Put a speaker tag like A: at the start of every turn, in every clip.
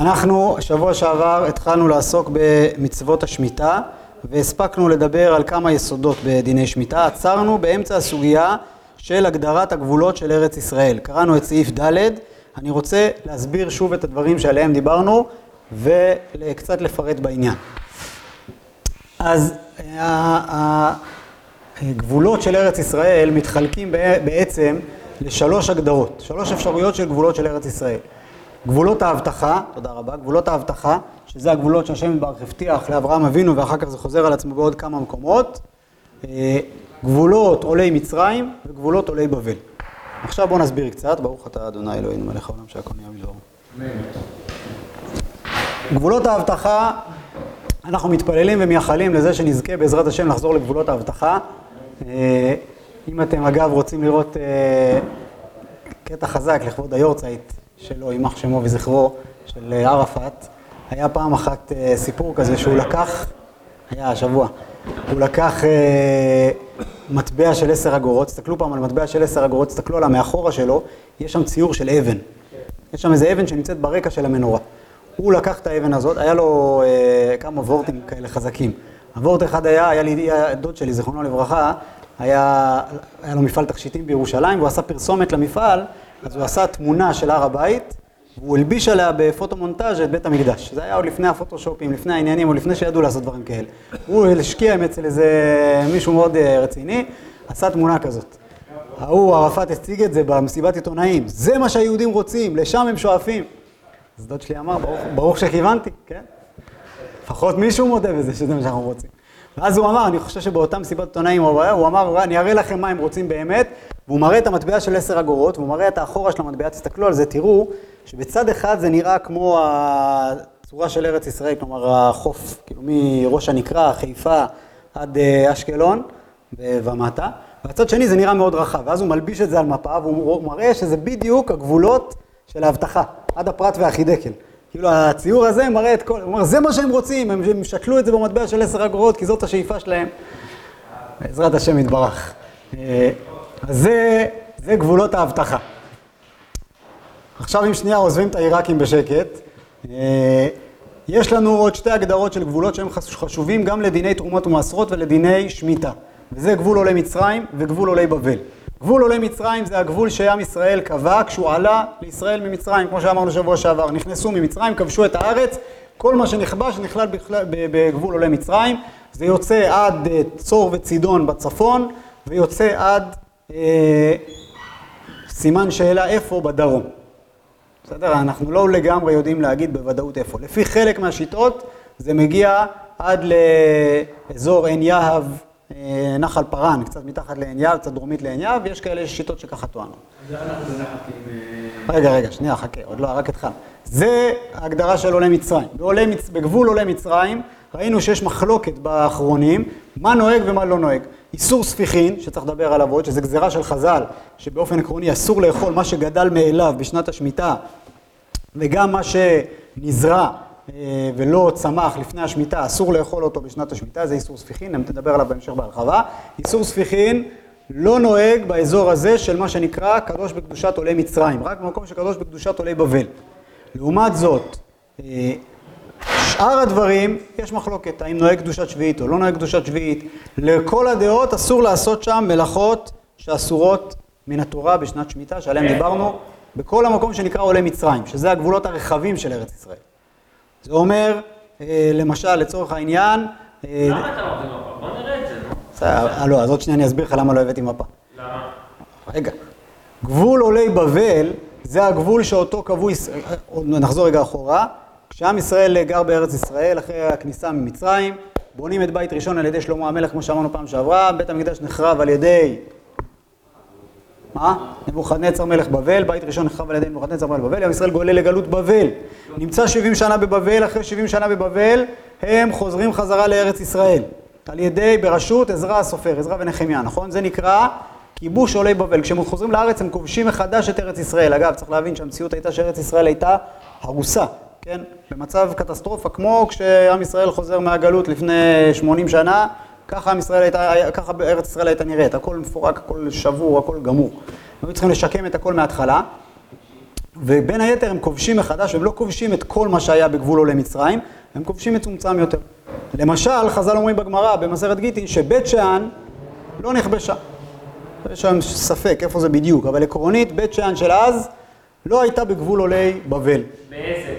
A: אנחנו שבוע שעבר התחלנו לעסוק במצוות השמיטה והספקנו לדבר על כמה יסודות בדיני שמיטה. עצרנו באמצע הסוגיה של הגדרת הגבולות של ארץ ישראל. קראנו את סעיף ד', אני רוצה להסביר שוב את הדברים שעליהם דיברנו וקצת לפרט בעניין. אז הגבולות של ארץ ישראל מתחלקים בעצם לשלוש הגדרות, שלוש אפשרויות של גבולות של ארץ ישראל. גבולות ההבטחה, תודה רבה, גבולות ההבטחה, שזה הגבולות שהשם יתברך הבטיח לאברהם אבינו ואחר כך זה חוזר על עצמו בעוד כמה מקומות, אה, גבולות עולי מצרים וגבולות עולי בבל. עכשיו בואו נסביר קצת, ברוך אתה אדוני אלוהינו מלך העולם שהכל נהיה בדברו. גבולות ההבטחה, אנחנו מתפללים ומייחלים לזה שנזכה בעזרת השם לחזור לגבולות ההבטחה. אה, אם אתם אגב רוצים לראות אה, קטע חזק לכבוד היורצייט שלו, יימח שמו וזכרו, של אה, ערפאת, היה פעם אחת סיפור כזה שהוא לקח, היה השבוע, הוא לקח מטבע של עשר אגורות, תסתכלו פעם על מטבע של עשר אגורות, תסתכלו על המאחורה שלו, יש שם ציור של אבן. יש שם איזה אבן שנמצאת ברקע של המנורה. הוא לקח את האבן הזאת, היה לו אה, כמה וורטים כאלה חזקים. הוורט אחד היה, היה לי, דוד שלי, זיכרונו לברכה, היה, היה לו מפעל תכשיטים בירושלים, והוא עשה פרסומת למפעל, אז הוא עשה תמונה של הר הבית, והוא הלביש עליה בפוטומונטאז' את בית המקדש. זה היה עוד לפני הפוטושופים, לפני העניינים, או לפני שידעו לעשות דברים כאלה. הוא השקיע אצל איזה מישהו מאוד אה, רציני, עשה תמונה כזאת. ההוא, ערפאת הציג את זה במסיבת עיתונאים. זה מה שהיהודים רוצים, לשם הם שואפים. אז דוד שלי אמר, ברוך, ברוך שכיוונתי, כן? לפחות מישהו מודה בזה שזה מה שאנחנו רוצים. ואז הוא אמר, אני חושב שבאותה מסיבת עיתונאים הוא אמר, אני אראה לכם מה הם רוצים באמת, והוא מראה את המטבע של עשר אגורות, והוא מראה את האחורה של המטבע, תסתכלו על זה, תראו שבצד אחד זה נראה כמו הצורה של ארץ ישראל, כלומר החוף, כאילו מראש הנקרה, חיפה עד אה, אשקלון ומטה, והצד שני זה נראה מאוד רחב, ואז הוא מלביש את זה על מפה, והוא מראה שזה בדיוק הגבולות של ההבטחה, עד הפרט והחידקל. כאילו הציור הזה מראה את כל, הוא אומר זה מה שהם רוצים, הם שקלו את זה במטבע של עשר אגורות כי זאת השאיפה שלהם. בעזרת השם יתברך. אז זה, זה גבולות ההבטחה. עכשיו אם שנייה עוזבים את העיראקים בשקט, אה, יש לנו עוד שתי הגדרות של גבולות שהם חשובים גם לדיני תרומות ומעשרות ולדיני שמיטה. וזה גבול עולי מצרים וגבול עולי בבל. גבול עולי מצרים זה הגבול שעם ישראל קבע כשהוא עלה לישראל ממצרים, כמו שאמרנו שבוע שעבר, נכנסו ממצרים, כבשו את הארץ, כל מה שנכבש נכלל בגבול עולי מצרים, זה יוצא עד אה, צור וצידון בצפון, ויוצא עד סימן שאלה איפה בדרום. בסדר? אנחנו לא לגמרי יודעים להגיד בוודאות איפה. לפי חלק מהשיטות זה מגיע עד לאזור עין יהב אה, נחל פארן, קצת מתחת לעין יהב, קצת דרומית לעין יהב, ויש כאלה שיטות שככה טוענות.
B: אה,
A: רגע, רגע, שנייה, חכה, עוד לא, רק התחלנו. זה ההגדרה של עולי מצרים. בגבול עולי מצרים ראינו שיש מחלוקת באחרונים, מה נוהג ומה לא נוהג. איסור ספיחין, שצריך לדבר עליו עוד, שזה גזירה של חז"ל, שבאופן עקרוני אסור לאכול מה שגדל מאליו בשנת השמיטה, וגם מה שנזרע אה, ולא צמח לפני השמיטה, אסור לאכול אותו בשנת השמיטה, זה איסור ספיחין, אני תדבר עליו בהמשך בהרחבה. איסור ספיחין לא נוהג באזור הזה של מה שנקרא קדוש בקדושת עולי מצרים, רק במקום שקדוש בקדושת עולי בבל. לעומת זאת, אה, שאר הדברים, יש מחלוקת, האם נוהג קדושת שביעית או לא נוהג קדושת שביעית. לכל הדעות אסור לעשות שם מלאכות שאסורות מן התורה בשנת שמיטה, שעליהן דיברנו, בכל המקום שנקרא עולי מצרים, שזה הגבולות הרחבים של ארץ ישראל. זה אומר, אה, למשל, לצורך העניין...
B: אה, למה אתה לא מביא מפה? בוא נראה את זה, נו.
A: לא, אז עוד שנייה אני אסביר לך למה לא הבאתי מפה.
B: למה?
A: רגע. גבול עולי בבל זה הגבול שאותו קבעו, נחזור רגע אחורה, כשעם ישראל גר בארץ ישראל אחרי הכניסה ממצרים, בונים את בית ראשון על ידי שלמה המלך, כמו שאמרנו פעם שעברה, בית המקדש נחרב על ידי מה? נבוכדנצר מלך בבל, בית ראשון נחרב על ידי נבוכדנצר מלך בבל, עם ישראל גולה לגלות בבל. נמצא 70 שנה בבבל, אחרי 70 שנה בבבל, הם חוזרים חזרה לארץ ישראל. על ידי, בראשות עזרא הסופר, עזרא ונחמיה, נכון? זה נקרא כיבוש עולי בבל. כשהם חוזרים לארץ הם כובשים מחדש את ארץ ישראל. אגב, צריך להבין שהמציאות הייתה שארץ ישראל הייתה הרוסה, כן? במצב קטסטרופה, כמו כשעם ישראל חוזר מהגלות לפני 80 שנה, ככה עם ישראל הייתה, ככה בארץ ישראל הייתה נראית, הכל מפורק, הכל שבור, הכל גמור. היו צריכים לשקם את הכל מההתחלה. ובין היתר הם כובשים מחדש, הם לא כובשים את כל מה שהיה בגבול עולי מצרים, הם כובשים מצומצם יותר. למשל, חז"ל אומרים בגמרא, במסכת גיטין, שבית שאן לא נכבשה. יש שם ספק איפה זה בדיוק, אבל עקרונית, בית שאן של אז לא הייתה בגבול עולי בבל.
B: באיזה?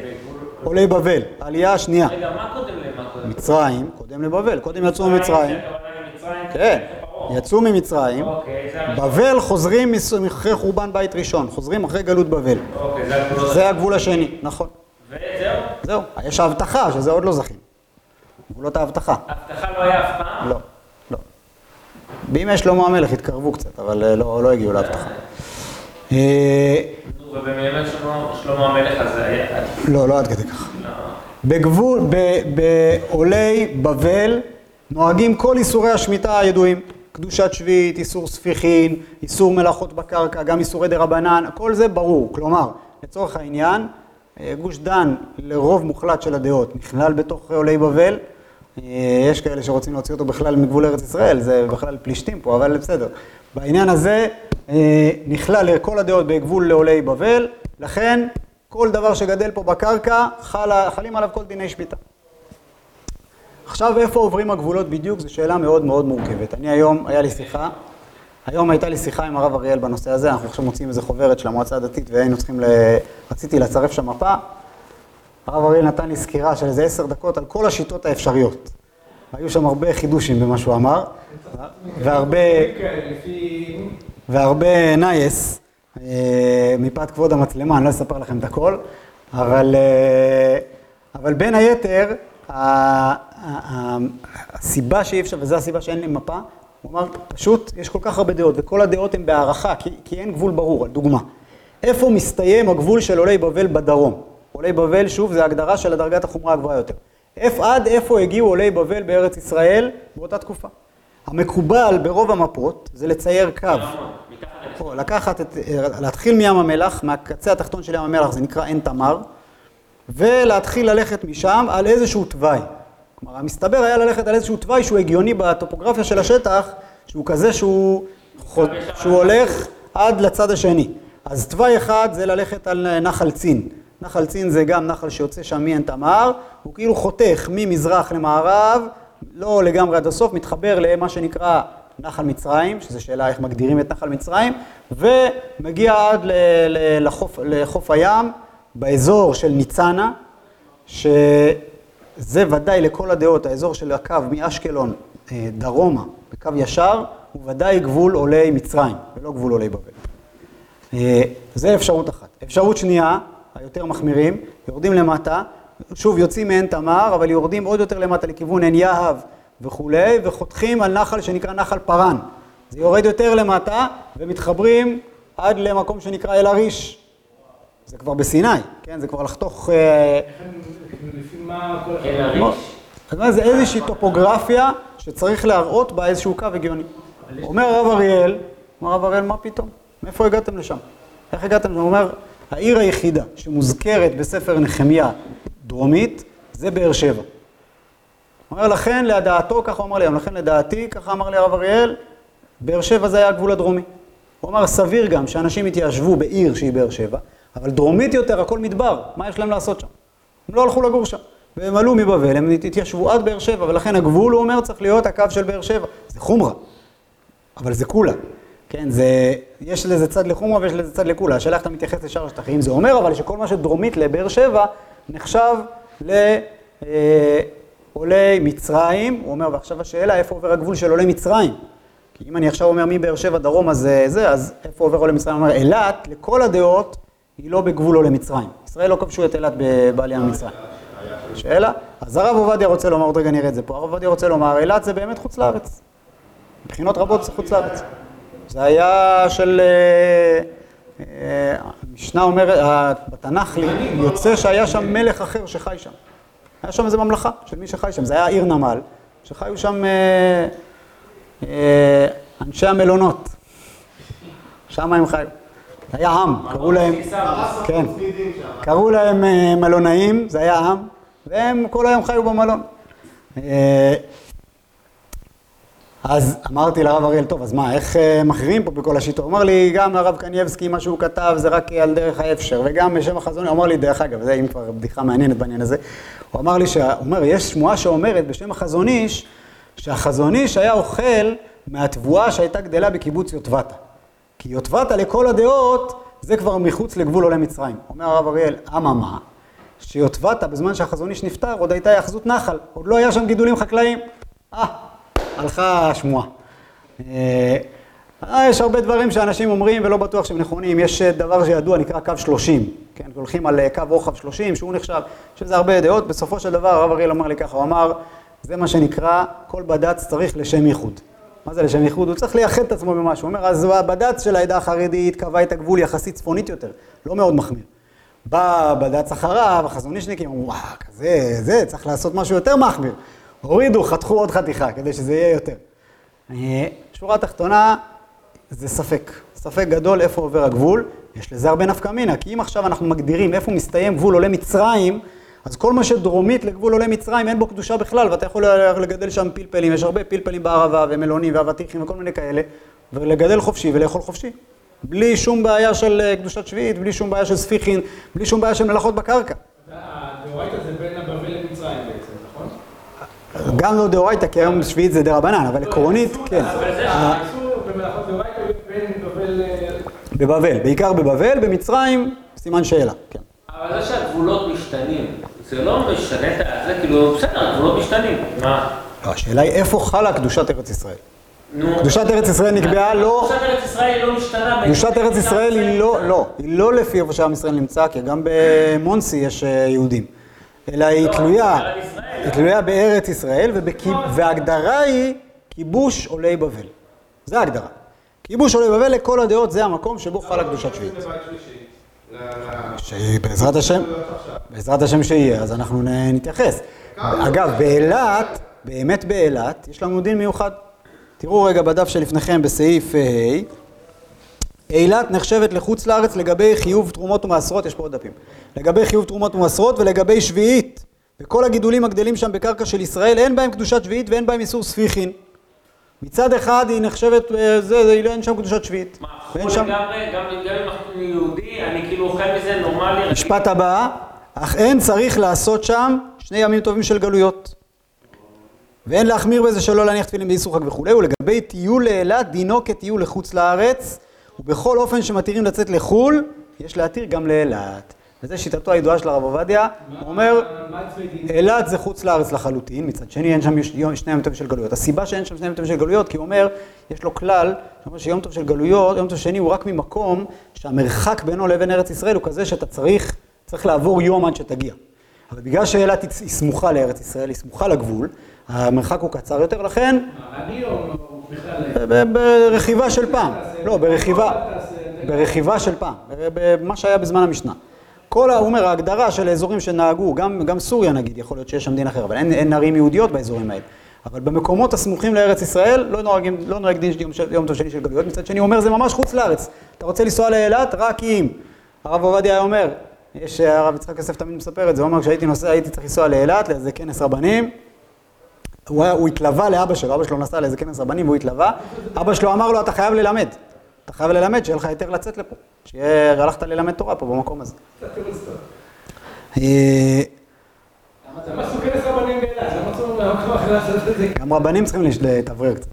A: עולי בבל, העלייה השנייה.
B: רגע, מה קודם למה קודם?
A: מצרים, קודם לבבל, קודם יצאו ממצרים.
B: מצרים?
A: כן, יצאו ממצרים.
B: אוקיי.
A: בבל חוזרים אחרי חורבן בית ראשון, חוזרים אחרי גלות בבל.
B: אוקיי, זה
A: הגבול השני, נכון.
B: וזהו?
A: זהו, יש ההבטחה, שזה עוד לא זכינו. גבולות ההבטחה.
B: הבטחה לא היה אף פעם?
A: לא, לא. בימי שלמה המלך התקרבו קצת, אבל אה, לא, לא הגיעו להבטחה. אה,
B: נו, ובימי שלמה- שלמה המלך הזה היה...
A: לא, לא עד כדי כך.
B: לא.
A: בגבול, בעולי בבל נוהגים כל איסורי השמיטה הידועים. קדושת שביעית, איסור ספיחין, איסור מלאכות בקרקע, גם איסורי דה רבנן, כל זה ברור. כלומר, לצורך העניין, אה, גוש דן לרוב מוחלט של הדעות נכלל בתוך עולי בבל. אה, יש כאלה שרוצים להוציא אותו בכלל מגבול ארץ ישראל, זה בכלל פלישתים פה, אבל בסדר. בעניין הזה אה, נכלל לכל הדעות בגבול לעולי בבל, לכן כל דבר שגדל פה בקרקע, חל, חלים עליו כל דיני שמיטה. עכשיו, איפה עוברים הגבולות בדיוק? זו שאלה מאוד מאוד מורכבת. אני היום, היה לי שיחה, היום הייתה לי שיחה עם הרב אריאל בנושא הזה, אנחנו עכשיו מוציאים איזה חוברת של המועצה הדתית והיינו צריכים, ל... רציתי לצרף שם מפה. הרב אריאל נתן לי סקירה של איזה עשר דקות על כל השיטות האפשריות. היו שם הרבה חידושים במה שהוא אמר, והרבה... והרבה נייס, אה, מפאת כבוד המצלמה, אני לא אספר לכם את הכל, אבל, אה, אבל בין היתר, הסיבה שאי אפשר, וזו הסיבה שאין לי מפה, הוא אמר, פשוט יש כל כך הרבה דעות, וכל הדעות הן בהערכה, כי, כי אין גבול ברור, דוגמה. איפה מסתיים הגבול של עולי בבל בדרום? עולי בבל, שוב, זה הגדרה של הדרגת החומרה הגבוהה יותר. איפ, עד איפה הגיעו עולי בבל בארץ ישראל באותה תקופה? המקובל ברוב המפות זה לצייר קו. פה, לקחת את, להתחיל מים המלח, מהקצה התחתון של ים המלח, זה נקרא עין תמר, ולהתחיל ללכת משם על איזשהו תוואי. כלומר, המסתבר היה ללכת על איזשהו תוואי שהוא הגיוני בטופוגרפיה של השטח, שהוא כזה שהוא, חוד, שהוא הולך עד לצד השני. אז תוואי אחד זה ללכת על נחל צין. נחל צין זה גם נחל שיוצא שם מעין תמר, הוא כאילו חותך ממזרח למערב, לא לגמרי עד הסוף, מתחבר למה שנקרא נחל מצרים, שזו שאלה איך מגדירים את נחל מצרים, ומגיע עד לחוף, לחוף הים, באזור של ניצנה, שזה ודאי לכל הדעות, האזור של הקו מאשקלון אה, דרומה, בקו ישר, הוא ודאי גבול עולי מצרים, ולא גבול עולי בבל. אה, זה אפשרות אחת. אפשרות שנייה, היותר מחמירים, יורדים למטה, שוב יוצאים מעין תמר, אבל יורדים עוד יותר למטה לכיוון עין יהב וכולי, וחותכים על נחל שנקרא נחל פארן. זה יורד יותר למטה, ומתחברים עד למקום שנקרא אל-עריש. זה כבר בסיני, כן? זה כבר לחתוך... אה. זאת אומרת, זה איזושהי טופוגרפיה שצריך להראות בה איזשהו קו הגיוני. אומר הרב אריאל, אומר הרב אריאל, מה פתאום? מאיפה הגעתם לשם? איך הגעתם? הוא אומר, העיר היחידה שמוזכרת בספר נחמיה דרומית, זה באר שבע. אומר, לכן לדעתו, ככה הוא אמר לי לכן לדעתי, ככה אמר לי הרב אריאל, באר שבע זה היה הגבול הדרומי. הוא אמר, סביר גם שאנשים יתיישבו בעיר שהיא באר שבע, אבל דרומית יותר הכל מדבר, מה יש להם לעשות שם? הם לא הלכו לגור שם. והם עלו מבבל, הם התיישבו עד באר שבע, ולכן הגבול, הוא אומר, צריך להיות הקו של באר שבע. זה חומרה, אבל זה כולה. כן, זה, יש לזה צד לחומרה ויש לזה צד לכולה. השאלה איך אתה מתייחס לשאר השטחים. זה אומר אבל שכל מה שדרומית לבאר שבע נחשב לעולי מצרים. הוא אומר, ועכשיו השאלה, איפה עובר הגבול של עולי מצרים? כי אם אני עכשיו אומר מבאר שבע דרומה זה זה, אז איפה עובר עולי מצרים? הוא אומר, אילת, לכל הדעות, היא לא בגבול עולי מצרים. ישראל לא כבשו את אילת בבעלי עם מצרים. שאלה? אז הרב עובדיה רוצה לומר, עוד רגע נראה את זה פה, הרב עובדיה רוצה לומר, אילת זה באמת חוץ לארץ. מבחינות רבות זה חוץ לארץ. זה היה של... המשנה אומרת, בתנ"ך יוצא שהיה שם מלך אחר שחי שם. היה שם איזו ממלכה של מי שחי שם, זה היה עיר נמל, שחיו שם אה, אה, אנשי המלונות. שם הם חיו. זה היה עם, קראו להם, כן, קראו להם אה, מלונאים, זה היה עם, והם כל היום חיו במלון. אז אמרתי לרב אריאל, טוב, אז מה, איך אה, מכריעים פה בכל השיטות? הוא אמר לי, גם הרב קנייבסקי, מה שהוא כתב זה רק על דרך האפשר, וגם בשם החזון, הוא אמר לי, דרך אגב, זה אם כבר בדיחה מעניינת בעניין הזה, הוא אמר לי, שה- הוא אומר, יש שמועה שאומרת בשם החזון איש, שהחזון איש היה אוכל מהתבואה שהייתה גדלה בקיבוץ יוטבתה. כי יוטבתה לכל הדעות, זה כבר מחוץ לגבול עולי מצרים. אומר הרב אריאל, אממה, שיוטבתה בזמן שהחזון איש נפטר, עוד הייתה היאחזות נחל, עוד לא היה שם גידולים חקלאיים. אה, הלכה השמועה. אה, אה, יש הרבה דברים שאנשים אומרים ולא בטוח שהם נכונים. יש אה, דבר שידוע, נקרא קו 30. כן, הולכים על אה, קו רוחב 30, שהוא נחשב, יש לזה הרבה דעות. בסופו של דבר, הרב אריאל אמר לי ככה, הוא אמר, זה מה שנקרא, כל בד"ץ צריך לשם ייחוד. מה זה לשם ייחוד? הוא צריך לייחד את עצמו במשהו. הוא אומר, אז הבד"ץ של העדה החרדית קבע את הגבול יחסית צפונית יותר, לא מאוד מחמיר. בא בד"ץ אחריו, החזון אישניקים, אמרו, וואו, כזה, זה, צריך לעשות משהו יותר מחמיר. הורידו, חתכו עוד חתיכה, כדי שזה יהיה יותר. שורה תחתונה, זה ספק. ספק גדול איפה עובר הגבול. יש לזה הרבה נפקא מינה, כי אם עכשיו אנחנו מגדירים איפה מסתיים גבול עולי מצרים, אז כל מה שדרומית לגבול עולי מצרים אין בו קדושה בכלל, ואתה יכול לגדל שם פלפלים, יש הרבה פלפלים בערבה ומלונים ואבטיחים וכל מיני כאלה, ולגדל חופשי ולאכול חופשי. בלי שום בעיה של אה, קדושת שביעית, בלי שום בעיה של ספיחין, בלי שום בעיה של מלאכות בקרקע.
C: הדאורייתא זה בין הבבל למצרים בעצם, נכון?
A: גם לא דאורייתא, כי היום שביעית זה דרבנן, אבל עקרונית, כן.
B: אבל זה
A: ה-
C: האיסור במלאכות דאורייתא בין בבל ל...
A: בבבל, בעיקר בבבל, במצרים, סימן שאלה, כן.
B: אבל זה שהגבולות משתנים, זה לא משנה את. זה כאילו, בסדר, הגבולות משתנים. מה?
A: לא, השאלה היא איפה חלה קדושת ארץ ישראל. קדושת ארץ ישראל נקבעה לא...
B: קדושת ארץ ישראל לא משתנה.
A: קדושת ארץ ישראל היא לא, לא, היא לא לפי איפה שעם ישראל נמצא, כי גם במונסי יש אה, יהודים. אלא היא תלויה. היא תלויה בארץ ישראל, וההגדרה היא כיבוש עולי בבל. זה ההגדרה. כיבוש עולי בבל לכל הדעות זה המקום שבו חלה קדושת שביעית. שבעזרת השם. בעזרת השם שיהיה, אז אנחנו נתייחס. אגב, באילת, באמת באילת, יש לנו דין מיוחד. תראו רגע בדף שלפניכם בסעיף ה', אילת נחשבת לחוץ לארץ לגבי חיוב תרומות ומעשרות, יש פה עוד דפים, לגבי חיוב תרומות ומעשרות ולגבי שביעית. וכל הגידולים הגדלים שם בקרקע של ישראל, אין בהם קדושת שביעית ואין בהם איסור ספיחין. מצד אחד היא נחשבת, אה, זה, זה, אין שם קדושת שביעית.
B: מה, חו"ל
A: שם...
B: לגמרי, גם גם אם אנחנו יהודי, אני כאילו אוכל מזה נורמלי.
A: משפט הבא, אך אין צריך לעשות שם שני ימים טובים של גלויות. ואין להחמיר בזה שלא להניח תפילין באיסור חג וכולי, ולגבי טיול לאילת, דינו כטיול לחוץ לארץ, ובכל אופן שמתירים לצאת לחו"ל, יש להתיר גם לאילת. וזו שיטתו הידועה של הרב עובדיה, הוא אומר? אילת זה חוץ לארץ לחלוטין, מצד שני אין שם יום- שני ימים טובים של גלויות. הסיבה שאין שם שני ימים טובים של גלויות, כי הוא אומר, יש לו כלל, שאומר שיום טוב של גלויות, יום טוב שני הוא רק ממקום שהמרחק בינו לבין ארץ ישראל הוא כזה שאתה צריך, צריך לעבור יום עד שתגיע. אבל בגלל שאילת היא סמוכה לארץ ישראל, היא סמוכה לגבול, המרחק הוא קצר יותר, לכן ברכיבה של פעם, לא, ברכיבה, ברכיבה של פעם, במה שהיה בזמן המשנה. כל, ה- הוא אומר, ההגדרה של האזורים שנהגו, גם, גם סוריה נגיד, יכול להיות שיש שם דין אחר, אבל אין, אין ערים יהודיות באזורים האלה. אבל במקומות הסמוכים לארץ ישראל, לא נוהגים, לא נוהג דין יום, של- יום טוב שני של גלויות. מצד שני, אומר, זה ממש חוץ לארץ. אתה רוצה לנסוע לאילת? רק אם. הרב עובדיה היה אומר, יש, הרב יצחק יוסף תמיד מספר את זה, הוא אומר, כשהייתי נוסע, הייתי צריך לנסוע לאילת, לאיזה כנס רבנים. הוא, היה, הוא התלווה לאבא שלו, אבא שלו נסע לאיזה כנס רבנים והוא התלווה. אבא שלו אמר לו, אתה חייב ללמד. אתה חייב ללמד, שיהיה לך היתר לצאת לפה. שיהיה, הלכת ללמד תורה פה במקום הזה. אה? גם רבנים צריכים להתאוורר קצת.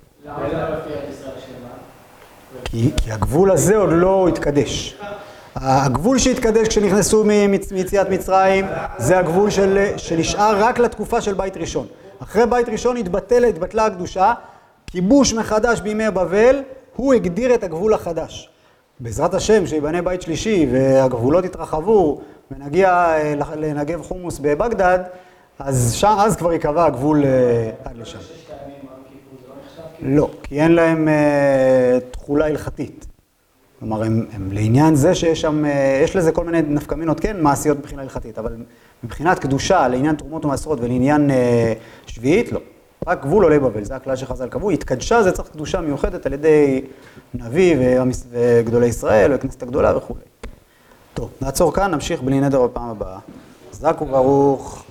A: כי, הגבול הזה עוד לא התקדש. הגבול שהתקדש כשנכנסו מיציאת מצרים זה הגבול שנשאר רק לתקופה של בית ראשון. אחרי בית ראשון התבטל, התבטלה הקדושה, כיבוש מחדש בימי בבל, הוא הגדיר את הגבול החדש. בעזרת השם, שיבנה בית שלישי והגבולות יתרחבו ונגיע אה, לנגב חומוס בבגדד, אז שם, אז כבר ייקבע הגבול אה, עד לשם. לא, כי אין להם אה, תכולה הלכתית. כלומר, הם, הם לעניין זה שיש שם, אה, יש לזה כל מיני נפקמינות, כן, מעשיות מבחינה הלכתית, אבל מבחינת קדושה, לעניין תרומות ומעשרות ולעניין אה, שביעית, לא. רק גבול עולי בבל, זה הכלל שחז"ל קבעו. התקדשה זה צריך קדושה מיוחדת על ידי נביא וגדולי ישראל והכנסת הגדולה וכולי. טוב, נעצור כאן, נמשיך בלי נדר בפעם הבאה. חזק וברוך.